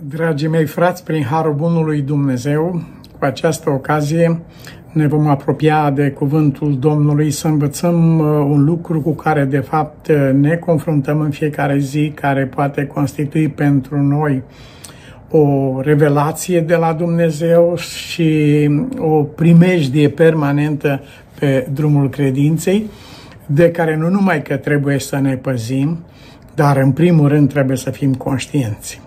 Dragii mei frați, prin Harul Bunului Dumnezeu, cu această ocazie ne vom apropia de cuvântul Domnului să învățăm uh, un lucru cu care de fapt uh, ne confruntăm în fiecare zi, care poate constitui pentru noi o revelație de la Dumnezeu și o primejdie permanentă pe drumul credinței, de care nu numai că trebuie să ne păzim, dar în primul rând trebuie să fim conștienți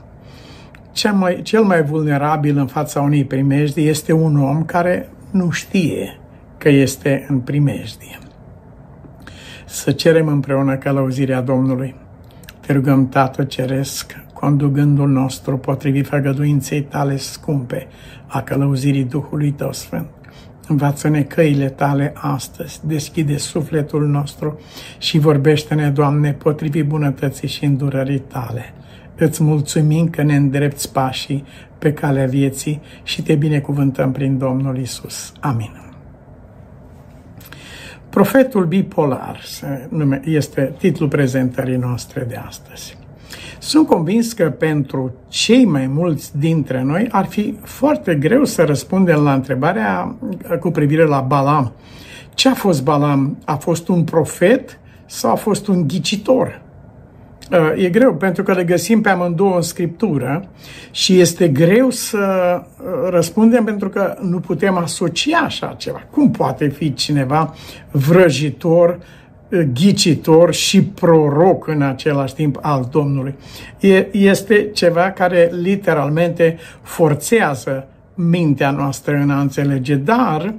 cel mai, cel mai vulnerabil în fața unei primejdii este un om care nu știe că este în primejdie. Să cerem împreună călăuzirea Domnului. Te rugăm, Tată Ceresc, conducându-l nostru potrivit făgăduinței tale scumpe a călăuzirii Duhului Tău Sfânt. Învață-ne căile tale astăzi, deschide sufletul nostru și vorbește-ne, Doamne, potrivit bunătății și îndurării tale Îți mulțumim că ne îndrepți pașii pe calea vieții și te binecuvântăm prin Domnul Isus. Amin. Profetul bipolar este titlul prezentării noastre de astăzi. Sunt convins că pentru cei mai mulți dintre noi ar fi foarte greu să răspundem la întrebarea cu privire la Balam. Ce a fost Balam? A fost un profet sau a fost un ghicitor? Uh, e greu pentru că le găsim pe amândouă în scriptură și este greu să uh, răspundem pentru că nu putem asocia așa ceva. Cum poate fi cineva vrăjitor, uh, ghicitor și proroc în același timp al Domnului? Este ceva care literalmente forțează mintea noastră în a înțelege, dar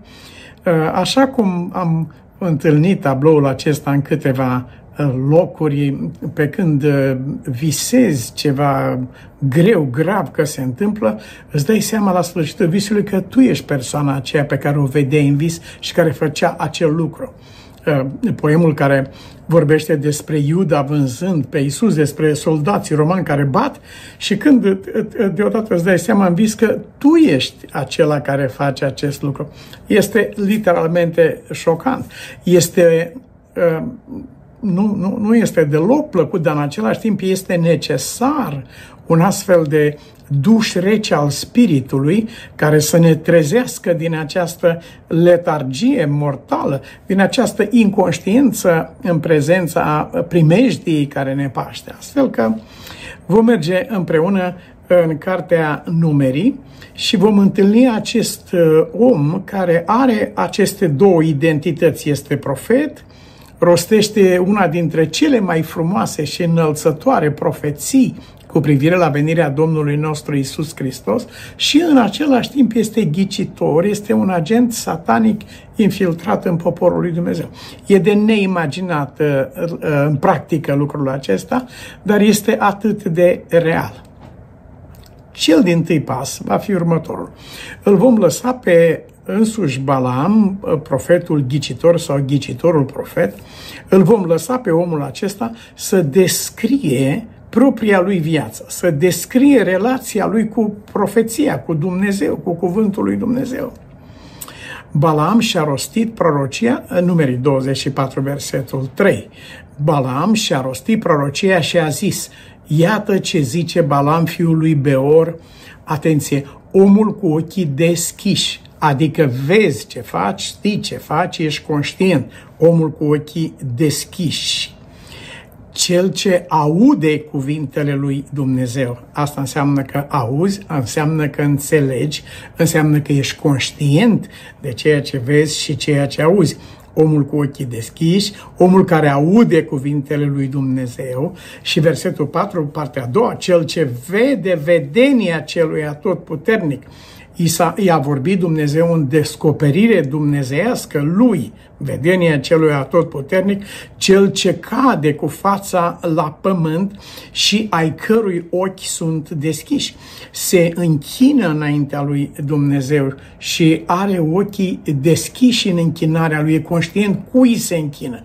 așa cum am întâlnit tabloul acesta în câteva locuri, pe când uh, visezi ceva greu, grav că se întâmplă, îți dai seama la sfârșitul visului că tu ești persoana aceea pe care o vedeai în vis și care făcea acel lucru. Uh, poemul care vorbește despre Iuda vânzând pe Isus, despre soldații romani care bat și când deodată îți dai seama în vis că tu ești acela care face acest lucru. Este literalmente șocant. Este uh, nu, nu, nu este deloc plăcut, dar în același timp este necesar un astfel de duș rece al spiritului care să ne trezească din această letargie mortală, din această inconștiență în prezența primejdiei care ne paște. Astfel că vom merge împreună în cartea numerii și vom întâlni acest uh, om care are aceste două identități. Este profet rostește una dintre cele mai frumoase și înălțătoare profeții cu privire la venirea Domnului nostru Isus Hristos și în același timp este ghicitor, este un agent satanic infiltrat în poporul lui Dumnezeu. E de neimaginat uh, uh, în practică lucrul acesta, dar este atât de real. Cel din tâi pas va fi următorul. Îl vom lăsa pe însuși Balaam, profetul ghicitor sau ghicitorul profet, îl vom lăsa pe omul acesta să descrie propria lui viață, să descrie relația lui cu profeția, cu Dumnezeu, cu cuvântul lui Dumnezeu. Balaam și-a rostit prorocia, în numerii 24, versetul 3. Balaam și-a rostit prorocia și a zis, iată ce zice Balaam fiul lui Beor, atenție, omul cu ochii deschiși, Adică vezi ce faci, știi ce faci, ești conștient, omul cu ochii deschiși. Cel ce aude cuvintele lui Dumnezeu. Asta înseamnă că auzi, înseamnă că înțelegi, înseamnă că ești conștient de ceea ce vezi și ceea ce auzi omul cu ochii deschiși, omul care aude cuvintele lui Dumnezeu și versetul 4, partea a doua, cel ce vede vedenia celui atotputernic. I, a vorbit Dumnezeu în descoperire dumnezeiască lui, vedenia celui atotputernic, cel ce cade cu fața la pământ și ai cărui ochi sunt deschiși. Se închină înaintea lui Dumnezeu și are ochii deschiși în închinarea lui, e conștient cui se închină.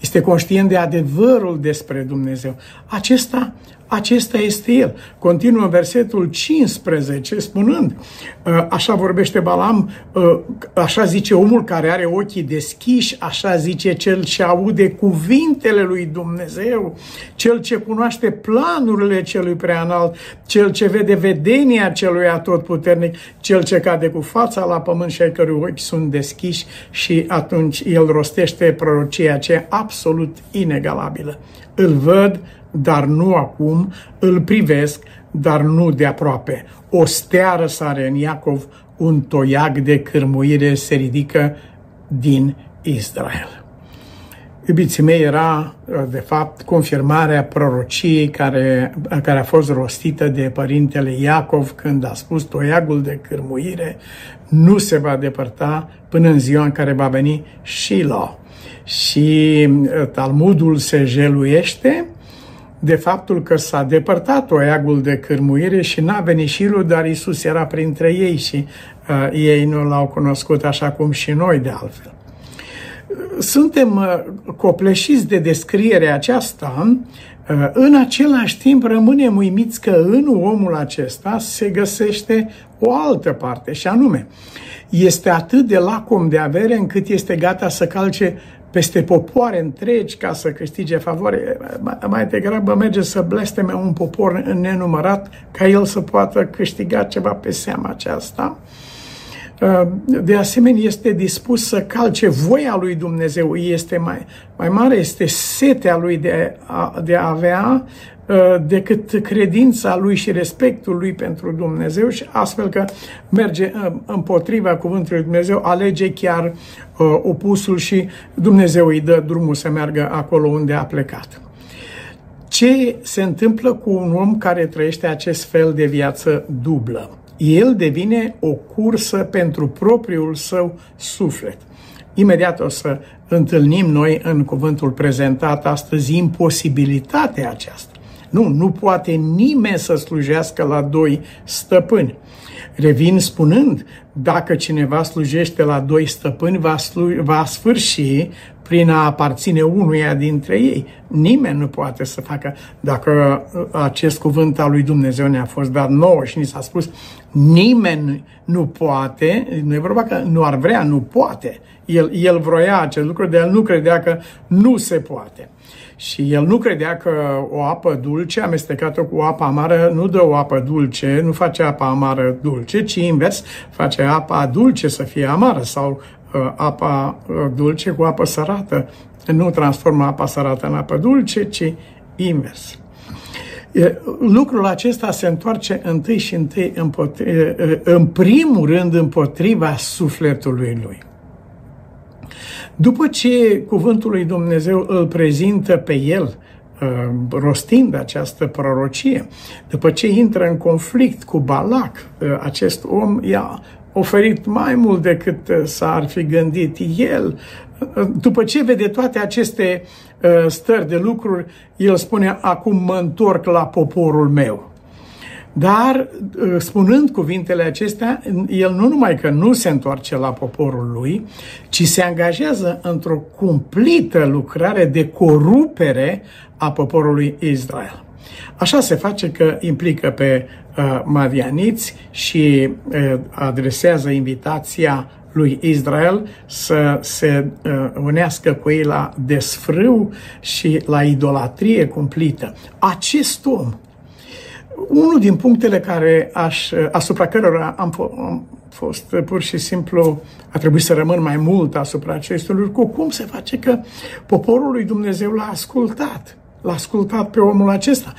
este conștient de adevărul despre Dumnezeu. Acesta acesta este el. Continuă versetul 15 spunând, uh, așa vorbește Balam, uh, așa zice omul care are ochii deschiși, așa zice cel ce aude cuvintele lui Dumnezeu, cel ce cunoaște planurile celui preanalt, cel ce vede vedenia celui atotputernic, cel ce cade cu fața la pământ și ai cărui ochi sunt deschiși și atunci el rostește prorocia aceea absolut inegalabilă. Îl văd, dar nu acum, îl privesc, dar nu de aproape. O steară sare în Iacov, un toiag de cârmuire se ridică din Israel. Iubiții mei, era, de fapt, confirmarea prorociei care, care a fost rostită de părintele Iacov când a spus toiagul de cârmuire nu se va depărta până în ziua în care va veni Shiloh. Și Talmudul se jeluiește de faptul că s-a depărtat oiagul de cârmuire și n-a venit șirul, dar Isus era printre ei și uh, ei nu l-au cunoscut așa cum și noi de altfel. Suntem uh, copleșiți de descrierea aceasta, uh, în același timp rămânem uimiți că în omul acesta se găsește o altă parte și anume, este atât de lacom de avere încât este gata să calce peste popoare întregi ca să câștige favoare. Mai degrabă merge să blesteme un popor nenumărat ca el să poată câștiga ceva pe seama aceasta. De asemenea, este dispus să calce voia lui Dumnezeu. Este mai, mai mare, este setea lui de a, de a avea Uh, decât credința lui și respectul lui pentru Dumnezeu și astfel că merge uh, împotriva cuvântului Dumnezeu, alege chiar uh, opusul și Dumnezeu îi dă drumul să meargă acolo unde a plecat. Ce se întâmplă cu un om care trăiește acest fel de viață dublă? El devine o cursă pentru propriul său suflet. Imediat o să întâlnim noi în cuvântul prezentat astăzi imposibilitatea aceasta. Nu, nu poate nimeni să slujească la doi stăpâni. Revin spunând, dacă cineva slujește la doi stăpâni, va, slu- va sfârși prin a aparține unuia dintre ei. Nimeni nu poate să facă, dacă acest cuvânt al lui Dumnezeu ne-a fost dat nouă și ni s-a spus, nimeni nu poate, nu e vorba că nu ar vrea, nu poate. El, el vroia acest lucru, de el nu credea că nu se poate. Și el nu credea că o apă dulce amestecată cu apă amară nu dă o apă dulce, nu face apa amară dulce, ci invers, face apa dulce să fie amară sau uh, apa uh, dulce cu apă sărată. Nu transformă apa sărată în apă dulce, ci invers. Lucrul acesta se întoarce întâi și întâi în primul rând împotriva sufletului lui. După ce cuvântul lui Dumnezeu îl prezintă pe el, uh, rostind această prorocie, după ce intră în conflict cu Balac, uh, acest om i-a oferit mai mult decât uh, s-ar fi gândit el. După ce vede toate aceste stări de lucruri, el spune, acum mă întorc la poporul meu. Dar, uh, spunând cuvintele acestea, el nu numai că nu se întoarce la poporul lui, ci se angajează într-o cumplită lucrare de corupere a poporului Israel. Așa se face că implică pe uh, madianiți și uh, adresează invitația lui Israel să se uh, unească cu ei la desfrâu și la idolatrie cumplită. Acest om unul din punctele care aș, asupra cărora am, f- am fost pur și simplu, a trebuit să rămân mai mult asupra acestui lucru, cum se face că poporul lui Dumnezeu l-a ascultat l-a ascultat pe omul acesta.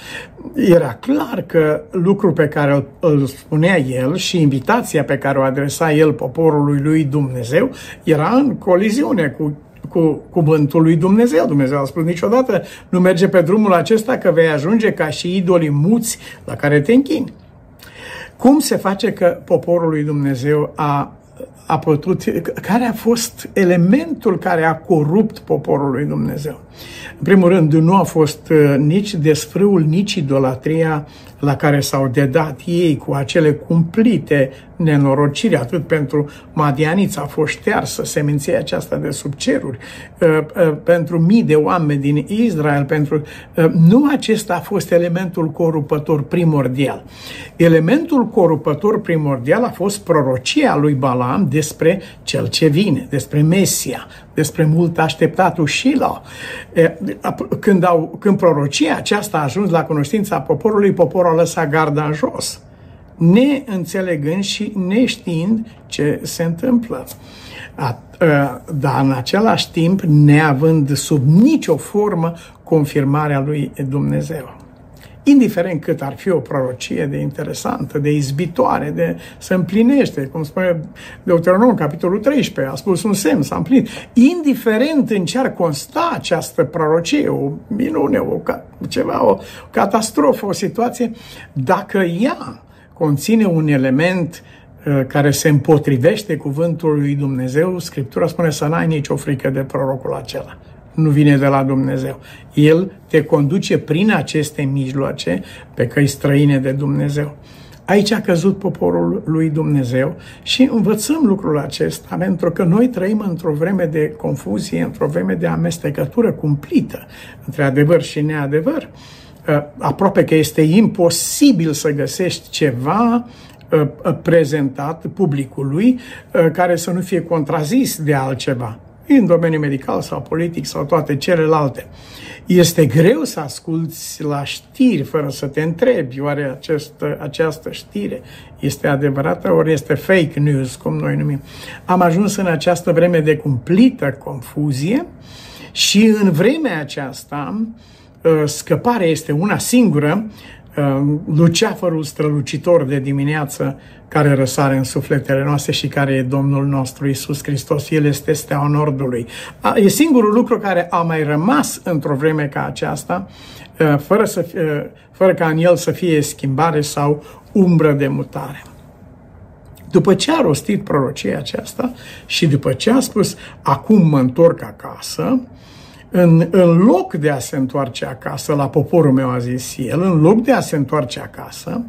Era clar că lucrul pe care îl, îl spunea el și invitația pe care o adresa el poporului lui Dumnezeu era în coliziune cu cu cuvântul lui Dumnezeu. Dumnezeu a spus niciodată nu merge pe drumul acesta că vei ajunge ca și idolii muți la care te închini. Cum se face că poporul lui Dumnezeu a, a putut, care a fost elementul care a corupt poporul lui Dumnezeu? În primul rând, nu a fost uh, nici desfrâul, nici idolatria la care s-au dedat ei cu acele cumplite nenorociri, atât pentru Madianița a fost ștearsă seminția aceasta de sub ceruri, uh, uh, pentru mii de oameni din Israel, pentru... Nu acesta a fost elementul corupător primordial. Elementul corupător primordial a fost prorocia lui Balaam despre cel ce vine, despre Mesia, despre mult așteptatul Shiloh. Când, au, când prorocia aceasta a ajuns la cunoștința poporului, poporul a lăsat garda în jos, neînțelegând și neștiind ce se întâmplă. Dar în același timp, neavând sub nicio formă confirmarea lui Dumnezeu indiferent cât ar fi o prorocie de interesantă, de izbitoare, de se împlinește, cum spune Deuteronom, capitolul 13, a spus un semn, s-a împlinit. Indiferent în ce ar consta această prorocie, o minune, o, ceva, o catastrofă, o situație, dacă ea conține un element uh, care se împotrivește cuvântului lui Dumnezeu, Scriptura spune să n-ai nicio frică de prorocul acela nu vine de la Dumnezeu. El te conduce prin aceste mijloace pe căi străine de Dumnezeu. Aici a căzut poporul lui Dumnezeu și învățăm lucrul acesta pentru că noi trăim într-o vreme de confuzie, într-o vreme de amestecătură cumplită între adevăr și neadevăr. Uh, aproape că este imposibil să găsești ceva uh, uh, prezentat publicului care să nu fie contrazis de altceva în domeniul medical sau politic sau toate celelalte. Este greu să asculți la știri fără să te întrebi oare acest, această știre este adevărată ori este fake news, cum noi numim. Am ajuns în această vreme de cumplită confuzie și în vremea aceasta ă, scăparea este una singură, ă, luceafărul strălucitor de dimineață care răsare în sufletele noastre și care e Domnul nostru Isus Hristos. El este steaua Nordului. E singurul lucru care a mai rămas într-o vreme ca aceasta, fără, să fie, fără ca în el să fie schimbare sau umbră de mutare. După ce a rostit prorocia aceasta și după ce a spus, acum mă întorc acasă, în, în loc de a se întoarce acasă, la poporul meu a zis el, în loc de a se întoarce acasă,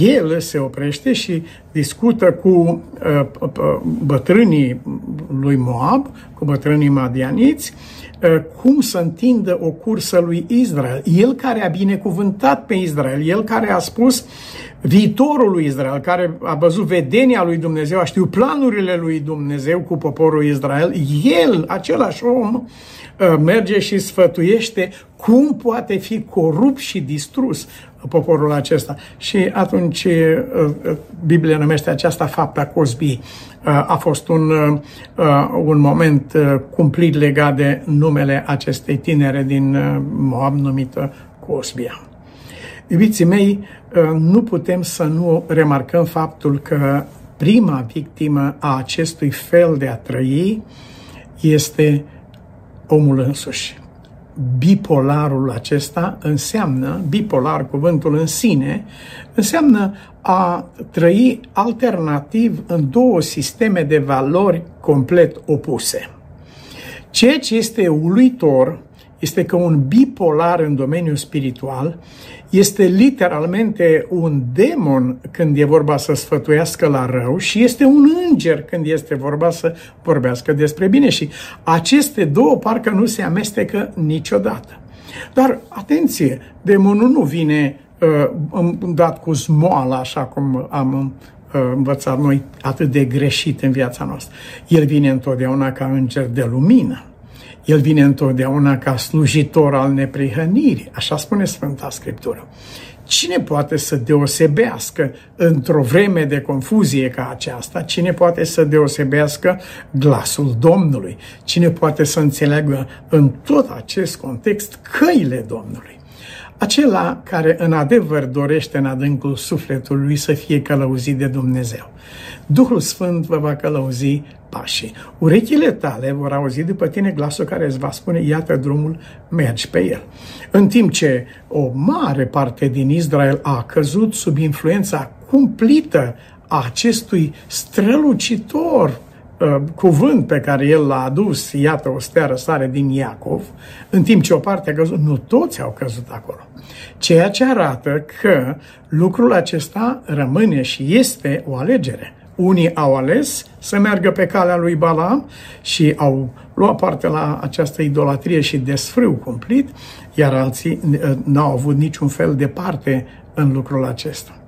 el se oprește și discută cu uh, uh, bătrânii lui Moab, cu bătrânii madianiți, uh, cum să întindă o cursă lui Israel. El care a binecuvântat pe Israel, el care a spus viitorul lui Israel, care a văzut vedenia lui Dumnezeu, a știut planurile lui Dumnezeu cu poporul Israel, el, același om, uh, merge și sfătuiește cum poate fi corupt și distrus poporul acesta. Și atunci uh, uh, Biblia numește aceasta fapta Cosbii. Uh, a fost un, un moment cumplit legat de numele acestei tinere din Moab numită Cosbia. Iubiții mei, nu putem să nu remarcăm faptul că prima victimă a acestui fel de a trăi este omul însuși bipolarul acesta înseamnă, bipolar cuvântul în sine, înseamnă a trăi alternativ în două sisteme de valori complet opuse. Ceea ce este uluitor este că un bipolar în domeniul spiritual este literalmente un demon când e vorba să sfătuiască la rău și este un înger când este vorba să vorbească despre bine și aceste două parcă nu se amestecă niciodată. Dar, atenție, demonul nu vine uh, dat cu smoala, așa cum am uh, învățat noi atât de greșit în viața noastră. El vine întotdeauna ca înger de lumină. El vine întotdeauna ca slujitor al neprihănirii, așa spune Sfânta Scriptură. Cine poate să deosebească într-o vreme de confuzie ca aceasta? Cine poate să deosebească glasul Domnului? Cine poate să înțeleagă în tot acest context căile Domnului? Acela care în adevăr dorește în adâncul sufletului să fie călăuzit de Dumnezeu. Duhul Sfânt vă va călăuzi pașii. Urechile tale vor auzi după tine glasul care îți va spune, iată drumul, mergi pe el. În timp ce o mare parte din Israel a căzut sub influența cumplită a acestui strălucitor uh, cuvânt pe care el l-a adus, iată o stea răsare din Iacov, în timp ce o parte a căzut, nu toți au căzut acolo. Ceea ce arată că lucrul acesta rămâne și este o alegere. Unii au ales să meargă pe calea lui Balaam și au luat parte la această idolatrie și desfrâu cumplit, iar alții uh, n-au avut niciun fel de parte în lucrul acesta.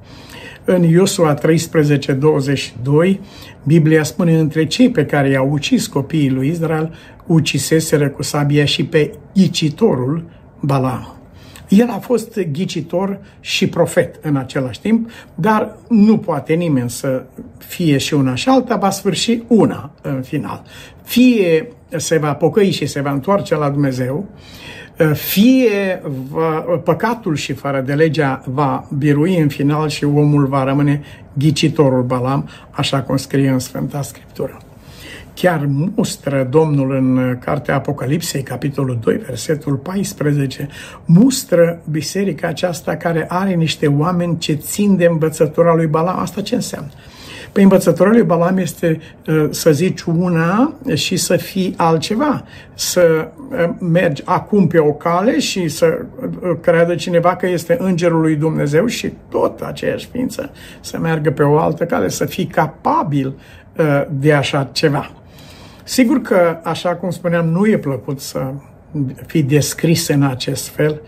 În Iosua 13, 22, Biblia spune între cei pe care i-au ucis copiii lui Israel, uciseseră cu sabia și pe ghicitorul Balaam. El a fost ghicitor și profet în același timp, dar nu poate nimeni să fie și una și alta, va sfârși una în final. Fie se va pocăi și se va întoarce la Dumnezeu, fie va, păcatul și fără de legea va birui în final și omul va rămâne ghicitorul Balam, așa cum scrie în Sfânta Scriptură. Chiar mustră Domnul în Cartea Apocalipsei, capitolul 2, versetul 14, mustră biserica aceasta care are niște oameni ce țin de învățătura lui Balam. Asta ce înseamnă? Păi învățătura lui Balam este uh, să zici una și să fii altceva. Să uh, mergi acum pe o cale și să uh, creadă cineva că este îngerul lui Dumnezeu și tot aceeași ființă să meargă pe o altă cale, să fii capabil de așa ceva. Sigur că, așa cum spuneam, nu e plăcut să fii descris în acest fel,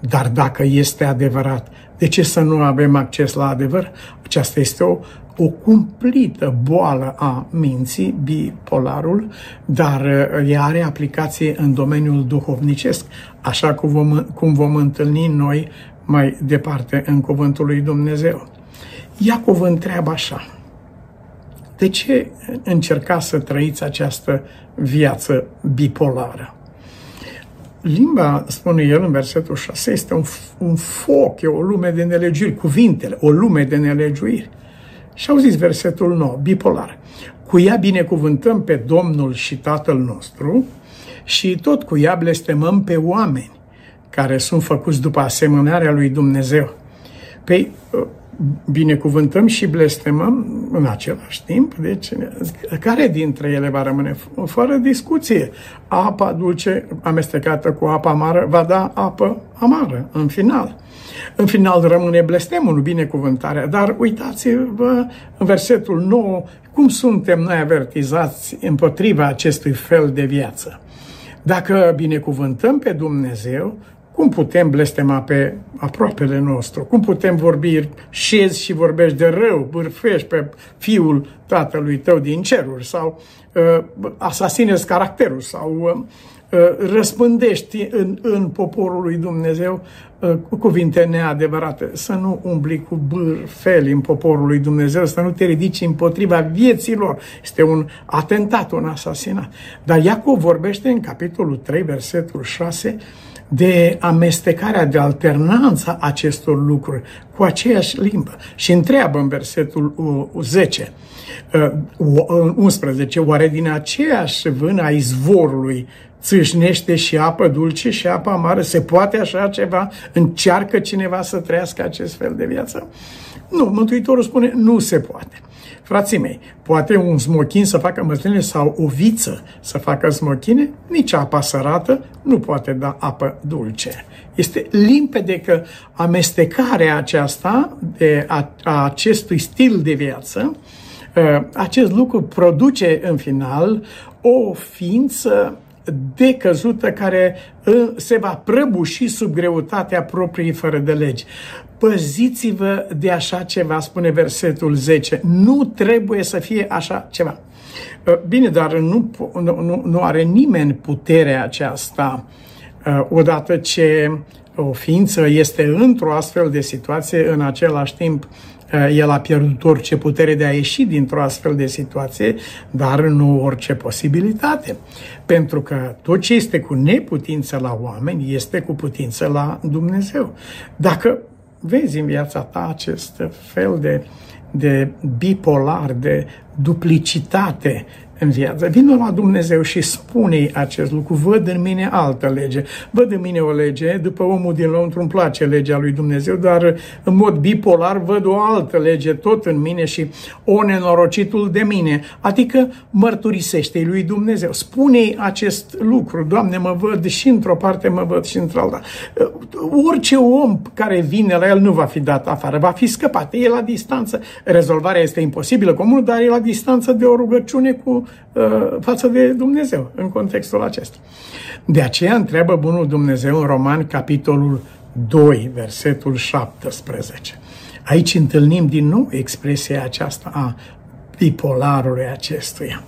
dar dacă este adevărat, de ce să nu avem acces la adevăr? Aceasta este o o cumplită boală a minții, bipolarul, dar uh, ea are aplicație în domeniul duhovnicesc, așa cum vom, cum vom întâlni noi mai departe în Cuvântul lui Dumnezeu. Iacov întreabă așa, de ce încerca să trăiți această viață bipolară? Limba, spune el în versetul 6, este un, un foc, e o lume de nelegiuiri, cuvintele, o lume de nelegiuiri. Și au zis versetul 9, bipolar. Cu ea binecuvântăm pe Domnul și Tatăl nostru și tot cu ea blestemăm pe oameni care sunt făcuți după asemănarea lui Dumnezeu. Păi, binecuvântăm și blestemăm în același timp, deci care dintre ele va rămâne? Fără discuție. Apa dulce amestecată cu apă amară va da apă amară în final. În final rămâne blestemul, binecuvântarea, dar uitați-vă în versetul 9 cum suntem noi avertizați împotriva acestui fel de viață. Dacă binecuvântăm pe Dumnezeu, cum putem blestema pe aproapele nostru? Cum putem vorbi, șezi și vorbești de rău, bârfești pe fiul tatălui tău din ceruri sau uh, asasinezi caracterul sau uh, uh, răspândești în, în poporul lui Dumnezeu uh, cuvinte neadevărate, să nu umbli cu bârfeli în poporul lui Dumnezeu, să nu te ridici împotriva vieților. Este un atentat, un asasinat. Dar Iacov vorbește în capitolul 3, versetul 6, de amestecarea, de alternanța acestor lucruri cu aceeași limbă. Și întreabă în versetul 10, 11, oare din aceeași vână a izvorului țâșnește și apă dulce și apă amară? Se poate așa ceva? Încearcă cineva să trăiască acest fel de viață? Nu, Mântuitorul spune, nu se poate. Frații mei, poate un smochin să facă măsline sau o viță să facă smochine? Nici apa sărată nu poate da apă dulce. Este limpede că amestecarea aceasta de a, a acestui stil de viață, ă, acest lucru produce în final o ființă decăzută care ă, se va prăbuși sub greutatea propriei fără de legi. Păziți-vă de așa ceva, spune versetul 10. Nu trebuie să fie așa ceva. Uh, bine, dar nu, nu, nu are nimeni puterea aceasta uh, odată ce o ființă este într-o astfel de situație, în același timp uh, el a pierdut orice putere de a ieși dintr-o astfel de situație, dar nu orice posibilitate. Pentru că tot ce este cu neputință la oameni este cu putință la Dumnezeu. Dacă vezi în viața ta acest fel de, de bipolar, de duplicitate în viață. Vină la Dumnezeu și spune acest lucru. Văd în mine altă lege. Văd în mine o lege, după omul din lăuntru îmi place legea lui Dumnezeu, dar în mod bipolar văd o altă lege tot în mine și o nenorocitul de mine. Adică mărturisește lui Dumnezeu. spune acest lucru. Doamne, mă văd și într-o parte, mă văd și într-alta. Orice om care vine la el nu va fi dat afară, va fi scăpat. E la distanță. Rezolvarea este imposibilă comun, dar e la distanță de o rugăciune cu Uh, față de Dumnezeu în contextul acesta. De aceea întreabă Bunul Dumnezeu în Roman, capitolul 2, versetul 17. Aici întâlnim din nou expresia aceasta a bipolarului acestuia.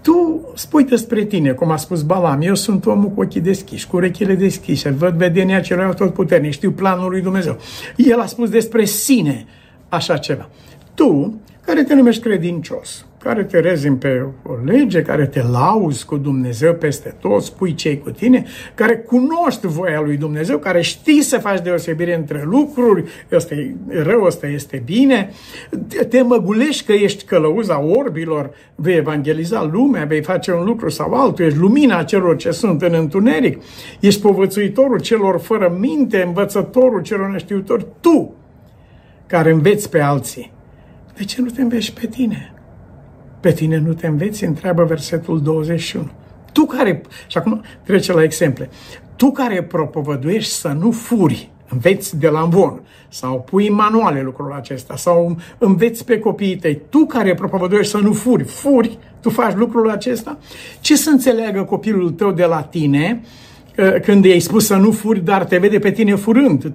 Tu spui despre tine, cum a spus Balam, eu sunt omul cu ochii deschiși, cu urechile deschise, văd vedenia celor tot puternic, știu planul lui Dumnezeu. El a spus despre sine așa ceva. Tu, care te numești credincios, care te rezim pe o lege, care te lauzi cu Dumnezeu peste tot, spui cei cu tine, care cunoști voia lui Dumnezeu, care știi să faci deosebire între lucruri, ăsta e rău, ăsta este bine, te măgulești că ești călăuza orbilor, vei evangeliza lumea, vei face un lucru sau altul, ești lumina celor ce sunt în întuneric, ești povățuitorul celor fără minte, învățătorul celor neștiutori, tu care înveți pe alții. De ce nu te înveți pe tine? Pe tine nu te înveți? Întreabă versetul 21. Tu care, și acum trece la exemple, tu care propovăduiești să nu furi, înveți de la învon, sau pui în manuale lucrul acesta, sau înveți pe copiii tăi, tu care propovăduiești să nu furi, furi, tu faci lucrul acesta? Ce să înțeleagă copilul tău de la tine uh, când i-ai spus să nu furi, dar te vede pe tine furând?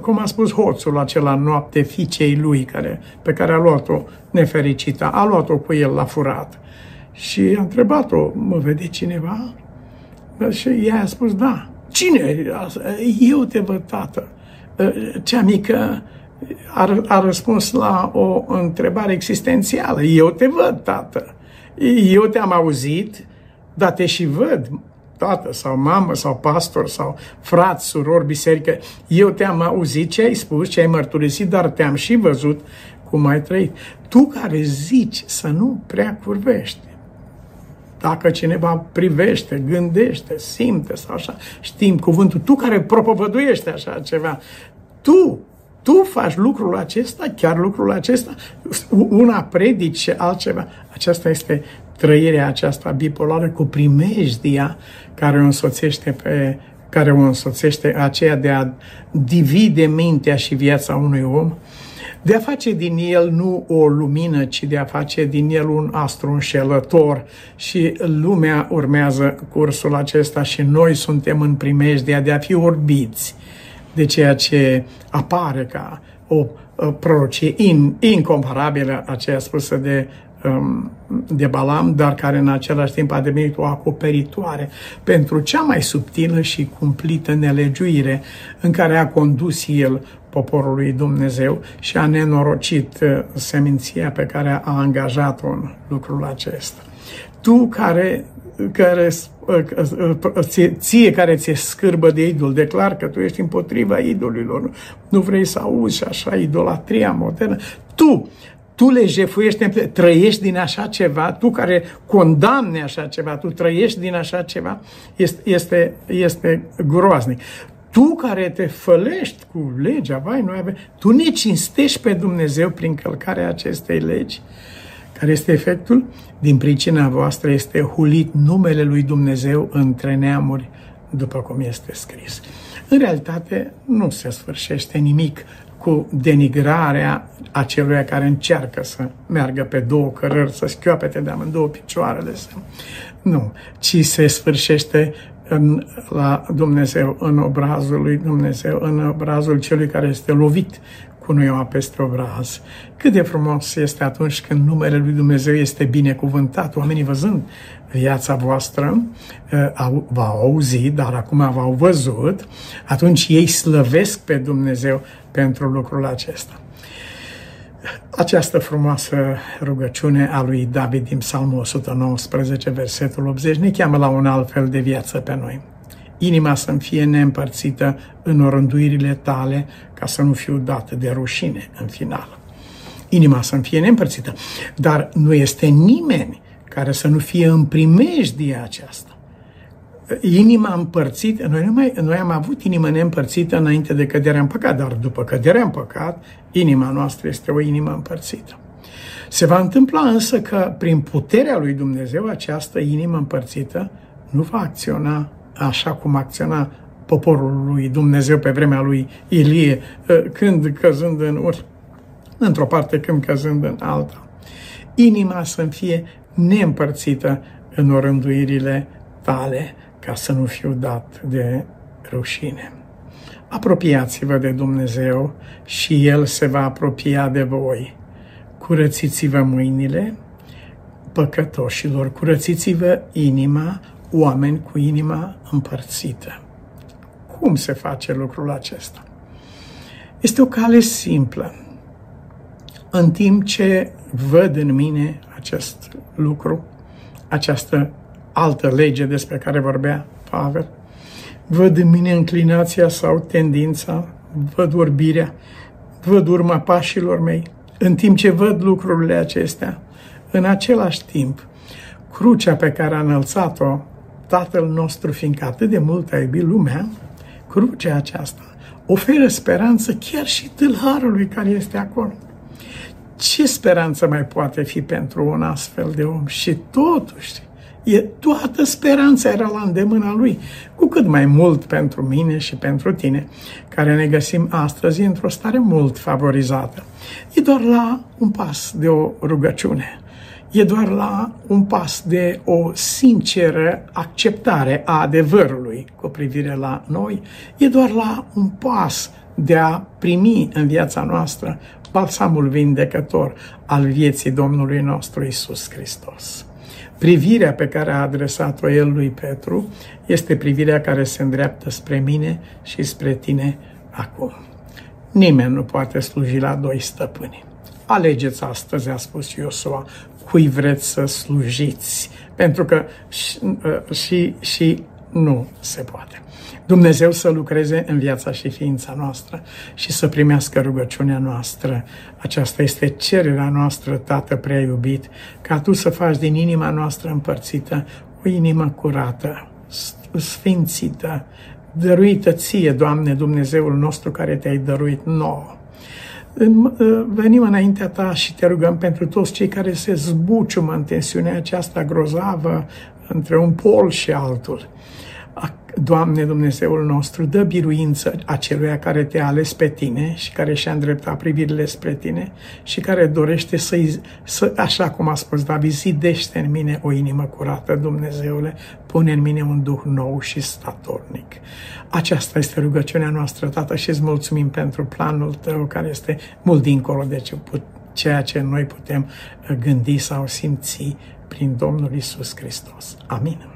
Cum a spus hoțul acela noapte fiicei lui, care, pe care a luat-o nefericită, a luat-o cu el la furat. Și a întrebat-o, mă vede cineva? Și ea a spus, da. Cine? Eu te văd, tată. Cea mică a, a răspuns la o întrebare existențială. Eu te văd, tată. Eu te-am auzit, dar te și văd tată sau mamă sau pastor sau frat, suror, biserică, eu te-am auzit ce ai spus, ce ai mărturisit, dar te-am și văzut cum ai trăit. Tu care zici să nu prea curvești, dacă cineva privește, gândește, simte sau așa, știm cuvântul, tu care propovăduiești așa ceva, tu, tu faci lucrul acesta, chiar lucrul acesta, una predice altceva. Aceasta este trăirea aceasta bipolară cu primejdia care o însoțește pe care o însoțește aceea de a divide mintea și viața unui om, de a face din el nu o lumină, ci de a face din el un astru înșelător. Și lumea urmează cursul acesta și noi suntem în primejdia de a fi orbiți de ceea ce apare ca o prorocie in, incomparabilă, aceea spusă de Um, de Balam, dar care în același timp a devenit o acoperitoare pentru cea mai subtilă și cumplită nelegiuire în care a condus el poporul lui Dumnezeu și a nenorocit uh, seminția pe care a angajat-o în lucrul acesta. Tu care care, uh, uh, ție care ți-e scârbă de idol, declar că tu ești împotriva idolilor, nu vrei să auzi așa idolatria modernă. Tu tu le jefuiești, trăiești din așa ceva, tu care condamne așa ceva, tu trăiești din așa ceva, este, este, este groaznic. Tu care te fălești cu legea, vai, noi avem, tu ne cinstești pe Dumnezeu prin călcarea acestei legi, care este efectul? Din pricina voastră este hulit numele lui Dumnezeu între neamuri, după cum este scris. În realitate, nu se sfârșește nimic cu denigrarea acelui care încearcă să meargă pe două cărări, să schioapete de amândouă picioarele. Nu, ci se sfârșește în, la Dumnezeu, în obrazul lui Dumnezeu, în obrazul celui care este lovit cu nuioa peste obraz. Cât de frumos este atunci când numele lui Dumnezeu este binecuvântat, oamenii văzând viața voastră, uh, au, v-au auzit, dar acum v-au văzut, atunci ei slăvesc pe Dumnezeu pentru lucrul acesta. Această frumoasă rugăciune a lui David din Psalmul 119, versetul 80, ne cheamă la un alt fel de viață pe noi. Inima să-mi fie neîmpărțită în orânduirile tale, ca să nu fiu dată de rușine în final. inima să-mi fie neîmpărțită. Dar nu este nimeni care să nu fie în primejdie aceasta. Inima împărțită, noi, mai, noi am avut inima neîmpărțită înainte de căderea în păcat, dar după căderea în păcat, inima noastră este o inimă împărțită. Se va întâmpla însă că prin puterea lui Dumnezeu această inimă împărțită nu va acționa așa cum acționa poporul lui Dumnezeu pe vremea lui Ilie, când căzând în ur, într-o parte, când căzând în alta. Inima să fie neîmpărțită în orânduirile tale, ca să nu fiu dat de rușine. Apropiați-vă de Dumnezeu și El se va apropia de voi. Curățiți-vă mâinile, păcătoșilor, curățiți-vă inima, oameni cu inima împărțită. Cum se face lucrul acesta? Este o cale simplă. În timp ce văd în mine acest lucru, această altă lege despre care vorbea Pavel, văd în mine înclinația sau tendința, văd orbirea, văd urma pașilor mei, în timp ce văd lucrurile acestea, în același timp, crucea pe care a înălțat-o Tatăl nostru, fiindcă atât de mult a iubit lumea, crucea aceasta oferă speranță chiar și tâlharului care este acolo. Ce speranță mai poate fi pentru un astfel de om? Și totuși, e, toată speranța era la îndemâna lui, cu cât mai mult pentru mine și pentru tine, care ne găsim astăzi într-o stare mult favorizată. E doar la un pas de o rugăciune e doar la un pas de o sinceră acceptare a adevărului cu privire la noi, e doar la un pas de a primi în viața noastră balsamul vindecător al vieții Domnului nostru Isus Hristos. Privirea pe care a adresat-o el lui Petru este privirea care se îndreaptă spre mine și spre tine acum. Nimeni nu poate sluji la doi stăpâni. Alegeți astăzi, a spus Iosua, cui vreți să slujiți, pentru că și, uh, și, și nu se poate. Dumnezeu să lucreze în viața și ființa noastră și să primească rugăciunea noastră. Aceasta este cererea noastră, Tată prea iubit, ca Tu să faci din inima noastră împărțită o inimă curată, sfințită, dăruită Ție, Doamne, Dumnezeul nostru care Te-ai dăruit nouă Ă, venim înaintea ta și te rugăm pentru toți cei care se zbuciumă în tensiunea aceasta grozavă între un pol și altul. Doamne Dumnezeul nostru, dă biruință aceluia care te-a ales pe tine și care și-a îndreptat privirile spre tine și care dorește să, să așa cum a spus David, zidește în mine o inimă curată, Dumnezeule, pune în mine un duh nou și statornic. Aceasta este rugăciunea noastră, Tată, și îți mulțumim pentru planul tău care este mult dincolo de ce put, ceea ce noi putem gândi sau simți prin Domnul Isus Hristos. Amin.